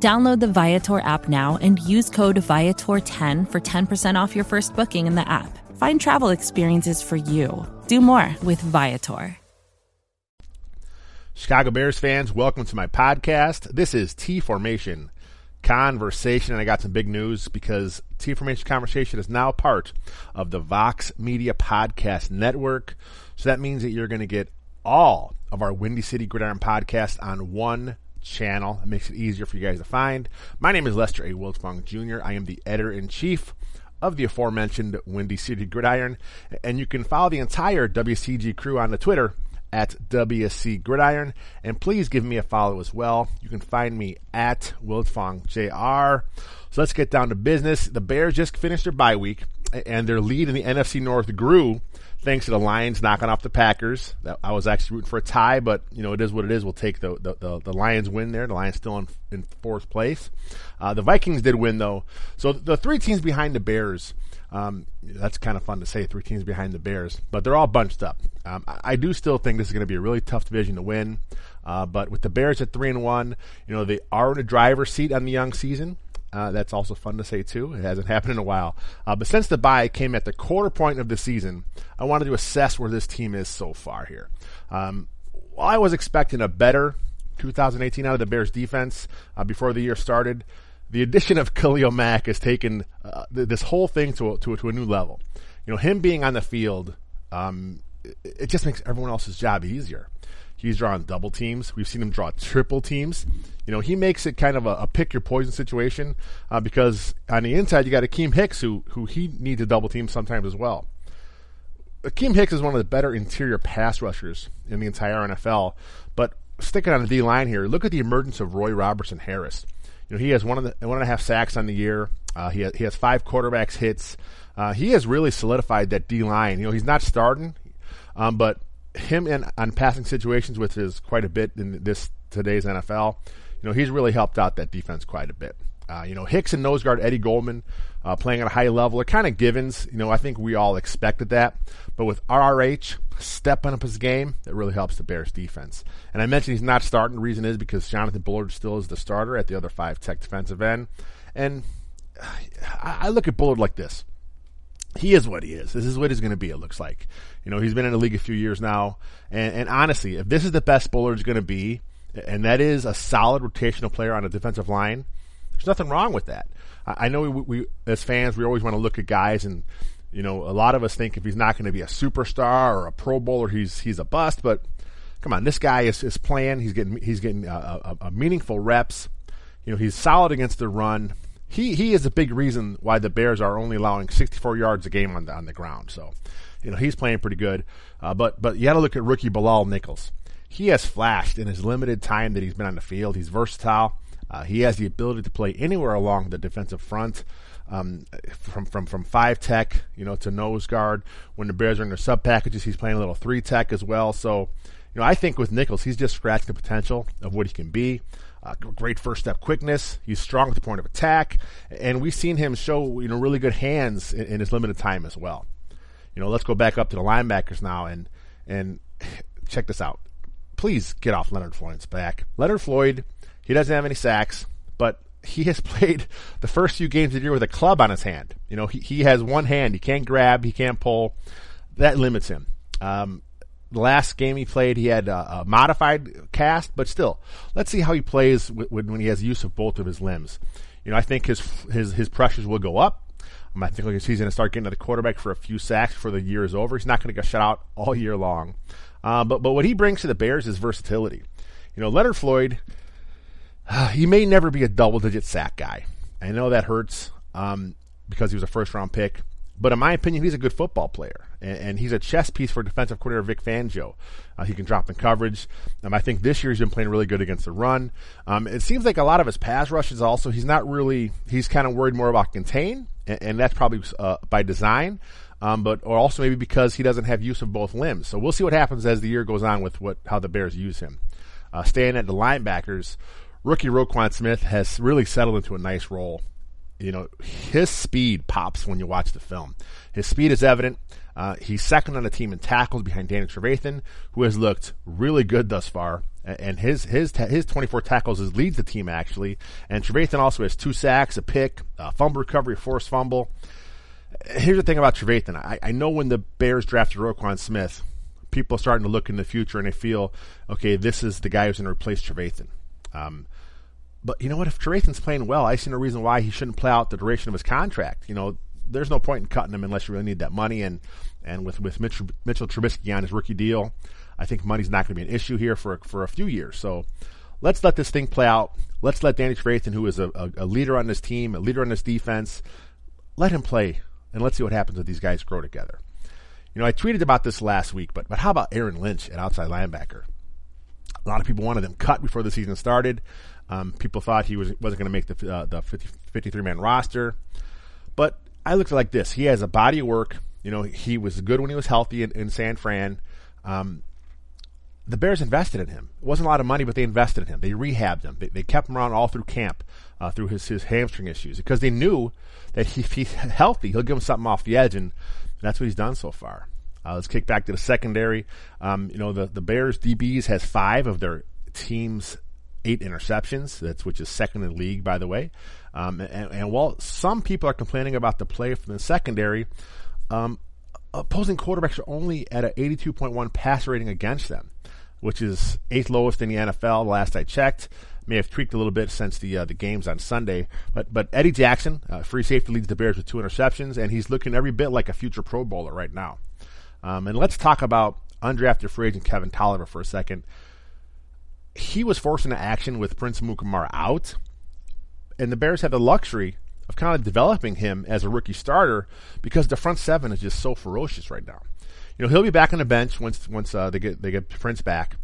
Download the Viator app now and use code Viator10 for 10% off your first booking in the app. Find travel experiences for you. Do more with Viator. Chicago Bears fans, welcome to my podcast. This is T Formation Conversation, and I got some big news because T Formation Conversation is now part of the Vox Media Podcast Network. So that means that you're going to get all of our Windy City Gridiron podcast on one channel. It makes it easier for you guys to find. My name is Lester A. Wiltfong Jr. I am the editor in chief of the aforementioned Windy City Gridiron, and you can follow the entire WCG crew on the Twitter at WSC Gridiron. And please give me a follow as well. You can find me at Wiltfong JR. So let's get down to business. The Bears just finished their bye week, and their lead in the NFC North grew thanks to the Lions knocking off the Packers. I was actually rooting for a tie, but you know it is what it is. We'll take the the, the, the Lions win there. The Lions still in, in fourth place. Uh, the Vikings did win though. So the three teams behind the Bears um, that's kind of fun to say, three teams behind the Bears, but they're all bunched up. Um, I, I, do still think this is going to be a really tough division to win. Uh, but with the Bears at three and one, you know they are in a driver's seat on the young season. Uh, that's also fun to say too. It hasn't happened in a while. Uh, but since the buy came at the quarter point of the season, I wanted to assess where this team is so far here. Um, I was expecting a better 2018 out of the Bears defense uh, before the year started the addition of Khalil Mack has taken uh, this whole thing to a, to, a, to a new level. You know, him being on the field, um, it, just makes everyone else's job easier. He's drawing double teams. We've seen him draw triple teams. You know, he makes it kind of a, a pick your poison situation uh, because on the inside you got Akiem Hicks who who he needs to double team sometimes as well. Akiem Hicks is one of the better interior pass rushers in the entire NFL. But sticking on the D line here, look at the emergence of Roy Robertson Harris. You know, he has one of the one and a half sacks on the year. Uh, he has, he has five quarterbacks hits. Uh, he has really solidified that D line. You know, he's not starting, um, but him in on passing situations, which is quite a bit in this today's NFL. You know, he's really helped out that defense quite a bit. Uh, you know, Hicks and nose guard Eddie Goldman uh, playing at a high level are kind of givens. You know, I think we all expected that. But with RRH stepping up his game, it really helps the Bears defense. And I mentioned he's not starting. The reason is because Jonathan Bullard still is the starter at the other five tech defensive end. And I look at Bullard like this. He is what he is. This is what he's going to be, it looks like. You know, he's been in the league a few years now. And, and honestly, if this is the best Bullard's going to be, and that is a solid rotational player on a defensive line, there's nothing wrong with that. I, I know we, we, as fans, we always want to look at guys and, you know, a lot of us think if he's not going to be a superstar or a Pro Bowler, he's he's a bust. But come on, this guy is, is playing. He's getting he's getting a, a, a meaningful reps. You know, he's solid against the run. He he is a big reason why the Bears are only allowing 64 yards a game on the on the ground. So, you know, he's playing pretty good. Uh, but but you got to look at rookie Bilal Nichols. He has flashed in his limited time that he's been on the field. He's versatile. Uh, he has the ability to play anywhere along the defensive front, um, from from from five tech, you know, to nose guard. When the Bears are in their sub packages, he's playing a little three tech as well. So, you know, I think with Nichols, he's just scratched the potential of what he can be. Uh, great first step quickness. He's strong at the point of attack, and we've seen him show you know really good hands in, in his limited time as well. You know, let's go back up to the linebackers now and and check this out. Please get off Leonard Floyd's back. Leonard Floyd he doesn't have any sacks, but he has played the first few games of the year with a club on his hand. You know, he, he has one hand. He can't grab. He can't pull. That limits him. Um, the last game he played, he had a, a, modified cast, but still, let's see how he plays w- w- when he has use of both of his limbs. You know, I think his his his pressures will go up. Um, I think he's going to start getting to the quarterback for a few sacks before the year is over. He's not going to get shut out all year long. Uh, but but what he brings to the Bears is versatility. You know, Leonard Floyd he may never be a double digit sack guy. I know that hurts um, because he was a first round pick, but in my opinion, he's a good football player, and, and he's a chess piece for defensive coordinator Vic Fangio. Uh, he can drop in coverage. Um, I think this year he's been playing really good against the run. Um, it seems like a lot of his pass rushes also, he's not really, he's kind of worried more about contain, and, and that's probably uh, by design. Um, but or also maybe because he doesn't have use of both limbs. So we'll see what happens as the year goes on with what how the Bears use him. Uh, staying at the linebackers, rookie Roquan Smith has really settled into a nice role you know, his speed pops when you watch the film. His speed is evident. Uh, he's second on the team in tackles behind Danny Trevathan, who has looked really good thus far. And his his his 24 tackles is leads the team actually. And Trevathan also has two sacks, a pick, a fumble recovery, forced fumble. Here's the thing about Trevathan. I, I know when the Bears drafted Roquan Smith, people are starting to look in the future and they feel, okay, this is the guy who's going to replace Trevathan. Um, but you know what? If Trevathan's playing well, I see no reason why he shouldn't play out the duration of his contract. You know, there's no point in cutting him unless you really need that money. And and with with Mitchell, Mitchell Trubisky on his rookie deal, I think money's not going to be an issue here for for a few years. So let's let this thing play out. Let's let Danny Trevathan, who is a, a, a leader on this team, a leader on this defense, let him play, and let's see what happens if these guys grow together. You know, I tweeted about this last week, but but how about Aaron Lynch at outside linebacker? A lot of people wanted him cut before the season started. Um, people thought he was wasn't going to make the uh, the 50, 53 man roster, but I looked like this. He has a body of work. You know, he was good when he was healthy in, in San Fran. Um, the Bears invested in him. It wasn't a lot of money, but they invested in him. They rehabbed him. They, they kept him around all through camp, uh, through his, his hamstring issues, because they knew that he, if he's healthy, he'll give him something off the edge, and that's what he's done so far. Uh, let's kick back to the secondary. Um, you know, the, the Bears DBs has five of their team's eight interceptions. That's which is second in the league, by the way. Um, and, and, while some people are complaining about the play from the secondary, um, opposing quarterbacks are only at an 82.1 passer rating against them, which is eighth lowest in the NFL. Last I checked, may have tweaked a little bit since the uh, the games on Sunday. But but Eddie Jackson, uh, free safety, leads the Bears with two interceptions, and he's looking every bit like a future Pro Bowler right now. Um, and let's talk about undrafted free agent Kevin Toliver for a second he was forced into action with Prince Amukamara out, and the Bears have the luxury of kind of developing him as a rookie starter because the front seven is just so ferocious right now. You know, he'll be back on the bench once once uh, they get they get Prince back.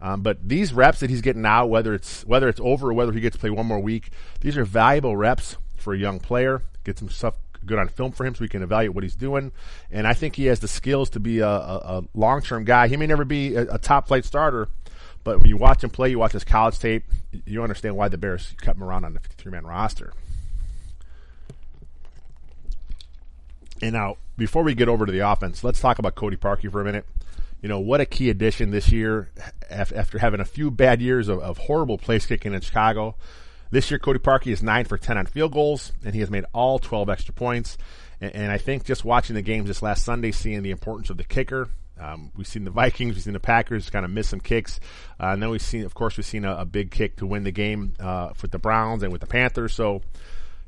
Um, but these reps that he's getting now, whether it's whether it's over or whether he gets to play one more week, these are valuable reps for a young player. Get some stuff good on film for him so we can evaluate what he's doing. And I think he has the skills to be a, a, a long term guy. He may never be a, a top flight starter, but when you watch him play, you watch his college tape, you understand why the Bears kept him around on the 53 man roster. And now, before we get over to the offense, let's talk about Cody Parkey for a minute. You know, what a key addition this year after having a few bad years of, of horrible place kicking in Chicago. This year, Cody Parkey is 9 for 10 on field goals, and he has made all 12 extra points. And, and I think just watching the games this last Sunday, seeing the importance of the kicker, um, we've seen the Vikings, we've seen the Packers kind of miss some kicks, uh, and then we've seen, of course, we've seen a, a big kick to win the game uh, with the Browns and with the Panthers. So,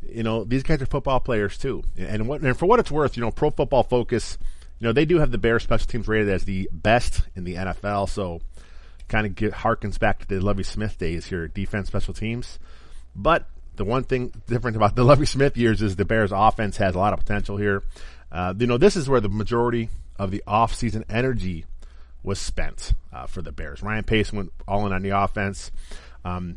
you know, these guys are football players too. And, what, and for what it's worth, you know, Pro Football Focus, you know, they do have the Bears special teams rated as the best in the NFL. So, kind of harkens back to the Lovie Smith days here, defense special teams. But the one thing different about the Lovie Smith years is the Bears offense has a lot of potential here. Uh, you know, this is where the majority of the offseason energy was spent uh, for the Bears. Ryan Pace went all in on the offense. Um,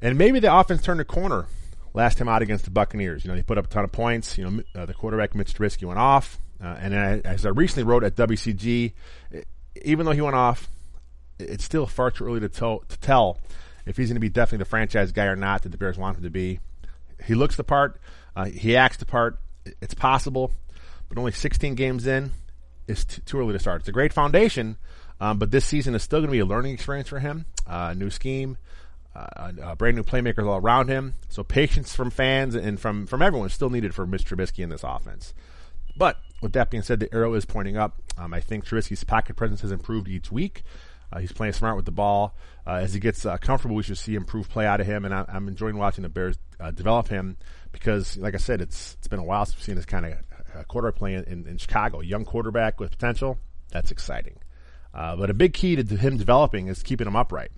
and maybe the offense turned a corner last time out against the Buccaneers. You know, they put up a ton of points. You know, uh, the quarterback, Mitch Trubisky, went off. Uh, and I, as I recently wrote at WCG, even though he went off, it's still far too early to, to, to tell if he's going to be definitely the franchise guy or not that the Bears want him to be. He looks the part. Uh, he acts the part. It's possible, but only 16 games in, is t- too early to start. It's a great foundation, um, but this season is still going to be a learning experience for him. Uh, new scheme, uh, uh, brand new playmakers all around him. So patience from fans and from from everyone is still needed for Mitch Trubisky in this offense. But with that being said, the arrow is pointing up. Um, I think Trubisky's pocket presence has improved each week. Uh, he's playing smart with the ball. Uh, as he gets uh, comfortable, we should see improved play out of him, and I, am enjoying watching the Bears uh, develop him because, like I said, it's it's been a while since we've seen this kind of a quarterback playing in, in Chicago, a young quarterback with potential. That's exciting. Uh, but a big key to him developing is keeping him upright.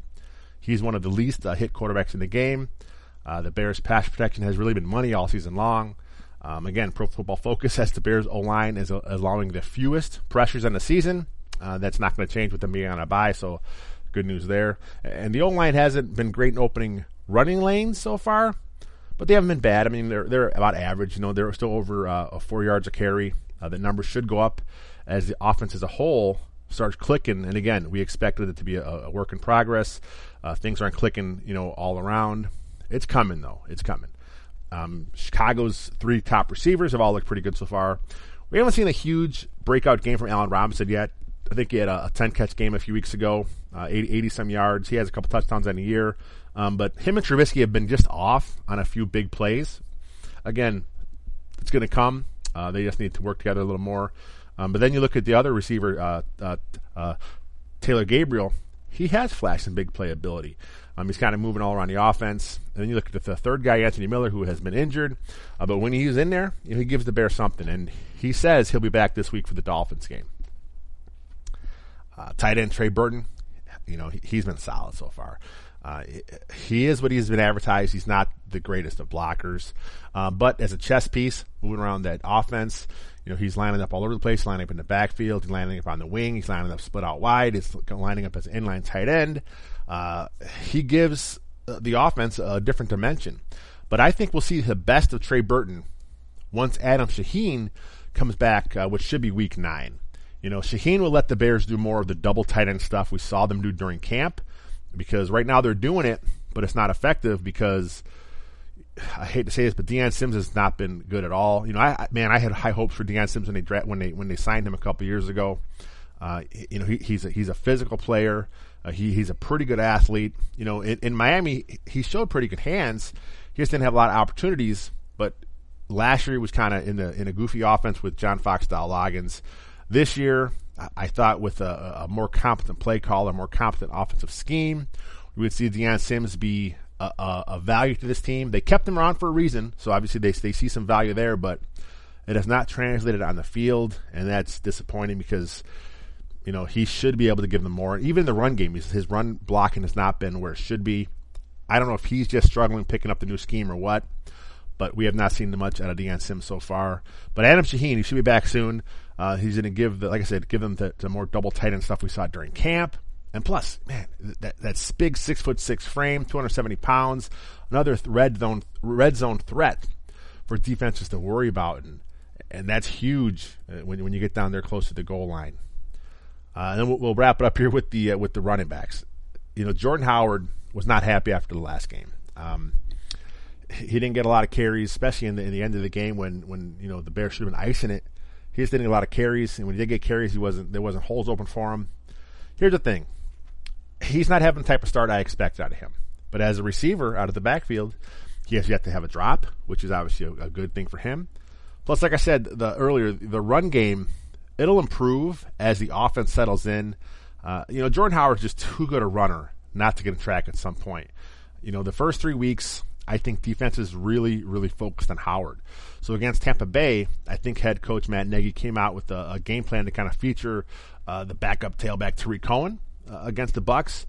He's one of the least uh, hit quarterbacks in the game. Uh, the Bears' pass protection has really been money all season long. Um, again, Pro Football Focus has the Bears O line is allowing the fewest pressures in the season. Uh, that's not going to change with them being on a buy. so good news there. And the O line hasn't been great in opening running lanes so far, but they haven't been bad. I mean, they're they're about average. You know, they're still over uh, four yards a carry. Uh, the numbers should go up as the offense as a whole starts clicking. And again, we expected it to be a, a work in progress. Uh, things aren't clicking, you know, all around. It's coming though. It's coming. Um, Chicago's three top receivers have all looked pretty good so far. We haven't seen a huge breakout game from Allen Robinson yet. I think he had a, a 10 catch game a few weeks ago, uh, 80, 80, some yards. He has a couple touchdowns in a year. Um, but him and Trubisky have been just off on a few big plays. Again, it's going to come. Uh, they just need to work together a little more. Um, but then you look at the other receiver, uh, uh, uh Taylor Gabriel. He has flash and big playability. Um, he's kind of moving all around the offense. And then you look at the third guy, Anthony Miller, who has been injured. Uh, but when he's in there, you know, he gives the Bears something. And he says he'll be back this week for the Dolphins game. Uh, tight end Trey Burton, you know, he, has been solid so far. Uh, he is what he's been advertised. He's not the greatest of blockers, uh, but as a chess piece, moving around that offense, you know, he's lining up all over the place, lining up in the backfield, he's lining up on the wing, he's lining up split out wide, he's lining up as an inline tight end. Uh, he gives uh, the offense a different dimension. But I think we'll see the best of Trey Burton once Adam Shaheen comes back, uh, which should be week nine. You know, Shaheen will let the Bears do more of the double tight end stuff we saw them do during camp because right now they're doing it, but it's not effective because I hate to say this, but Dion Sims has not been good at all. You know, I man, I had high hopes for Dion Sims when they when they when they signed him a couple years ago. Uh, you know, he, he's a, he's a physical player. Uh, he he's a pretty good athlete. You know, in, in Miami, he showed pretty good hands. He just didn't have a lot of opportunities. But last year he was kind of in a in a goofy offense with John Fox Dowell Loggains. This year, I thought with a, a, more competent play call, a more competent offensive scheme, we would see Dion Sims be a, a, a, value to this team. They kept him around for a reason, so obviously they they see some value there, but it has not translated on the field, and that's disappointing because you know he should be able to give them more. Even in the run game, his run blocking has not been where it should be. I don't know if he's just struggling picking up the new scheme or what, but we have not seen much out of Dion Sims so far. But Adam Shaheen, he should be back soon. Uh, he's going to give, the, like I said, give them the, the, more double tight end stuff we saw during camp. And plus, man, that that big six foot six frame, 270 pounds, another red zone red zone threat for defenses to worry about, and and that's huge uh, when when you get down there close to the goal line. Uh, and then we'll, we'll, wrap it up here with the uh, with the running backs. You know, Jordan Howard was not happy after the last game. Um, he didn't get a lot of carries, especially in the, in the end of the game when when you know the Bears should have been icing it. He just didn't get a lot of carries, and when he did get carries, he wasn't there wasn't holes open for him. Here's the thing: he's not having the type of start I expect out of him. But as a receiver out of the backfield, he has yet to have a drop, which is obviously a, a good thing for him. Plus, like I said the earlier, the run game it'll improve as the offense settles in. Uh, you know, Jordan Howard's just too good a runner not to get in track at some point. You know, the first three weeks, I think defense is really, really focused on Howard. So against Tampa Bay, I think head coach Matt Nagy came out with a, a game plan to kind of feature uh, the backup tailback Tarik Cohen uh, against the Bucks,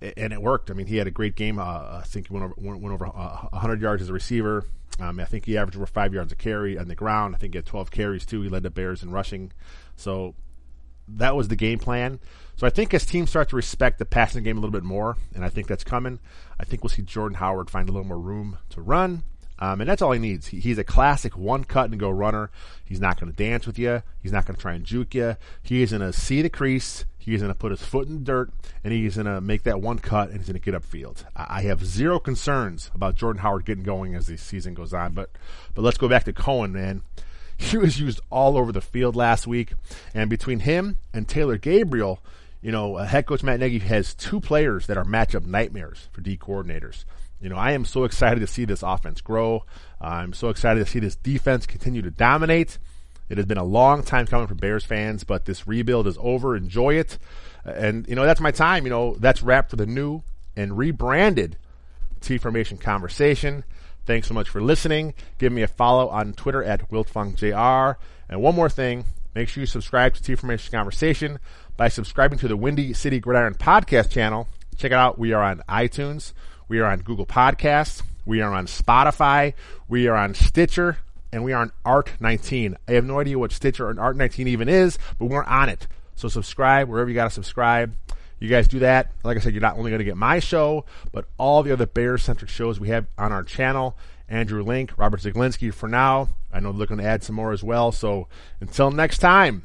and it worked. I mean, he had a great game. Uh, I think he went over went, went over 100 yards as a receiver. Um, I think he averaged over five yards a carry on the ground. I think he had 12 carries too. He led the Bears in rushing. So that was the game plan. So I think as teams start to respect the passing game a little bit more, and I think that's coming, I think we'll see Jordan Howard find a little more room to run. Um, and that's all he needs. He, he's a classic one cut and go runner. He's not going to dance with you. He's not going to try and juke you. He is going to see the crease. He's going to put his foot in the dirt, and he's going to make that one cut, and he's going to get upfield. I, I have zero concerns about Jordan Howard getting going as the season goes on. But but let's go back to Cohen, man. He was used all over the field last week, and between him and Taylor Gabriel, you know, uh, head coach Matt Nagy has two players that are matchup nightmares for D coordinators. You know, I am so excited to see this offense grow. I'm so excited to see this defense continue to dominate. It has been a long time coming for Bears fans, but this rebuild is over. Enjoy it. Uh, and, you know, that's my time. You know, that's wrapped for the new and rebranded T Formation Conversation. Thanks so much for listening. Give me a follow on Twitter at WiltfongJR. And one more thing, make sure you subscribe to T Formation Conversation by subscribing to the Windy City Gridiron podcast channel. Check it out. We are on iTunes. We are on Google Podcasts. We are on Spotify. We are on Stitcher. and we are on Art 19. I have no idea what Stitcher and Art 19 even is, but we're on it. So subscribe wherever you got to subscribe. You guys do that. Like I said, you're not only going to get my show, but all the other Bears centric shows we have on our channel. Andrew Link, Robert Zeglinski for now. I know they're looking to add some more as well. So until next time,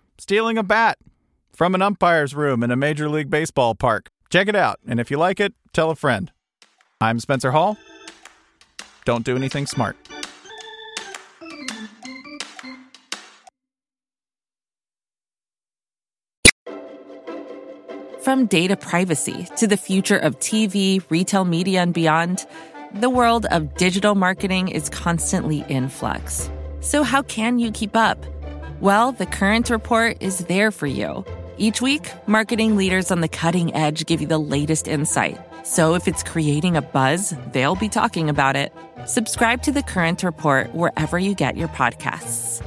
stealing a bat from an umpire's room in a Major League Baseball park. Check it out, and if you like it, tell a friend. I'm Spencer Hall. Don't do anything smart. From data privacy to the future of TV, retail media, and beyond, the world of digital marketing is constantly in flux. So, how can you keep up? Well, the Current Report is there for you. Each week, marketing leaders on the cutting edge give you the latest insight. So, if it's creating a buzz, they'll be talking about it. Subscribe to the Current Report wherever you get your podcasts.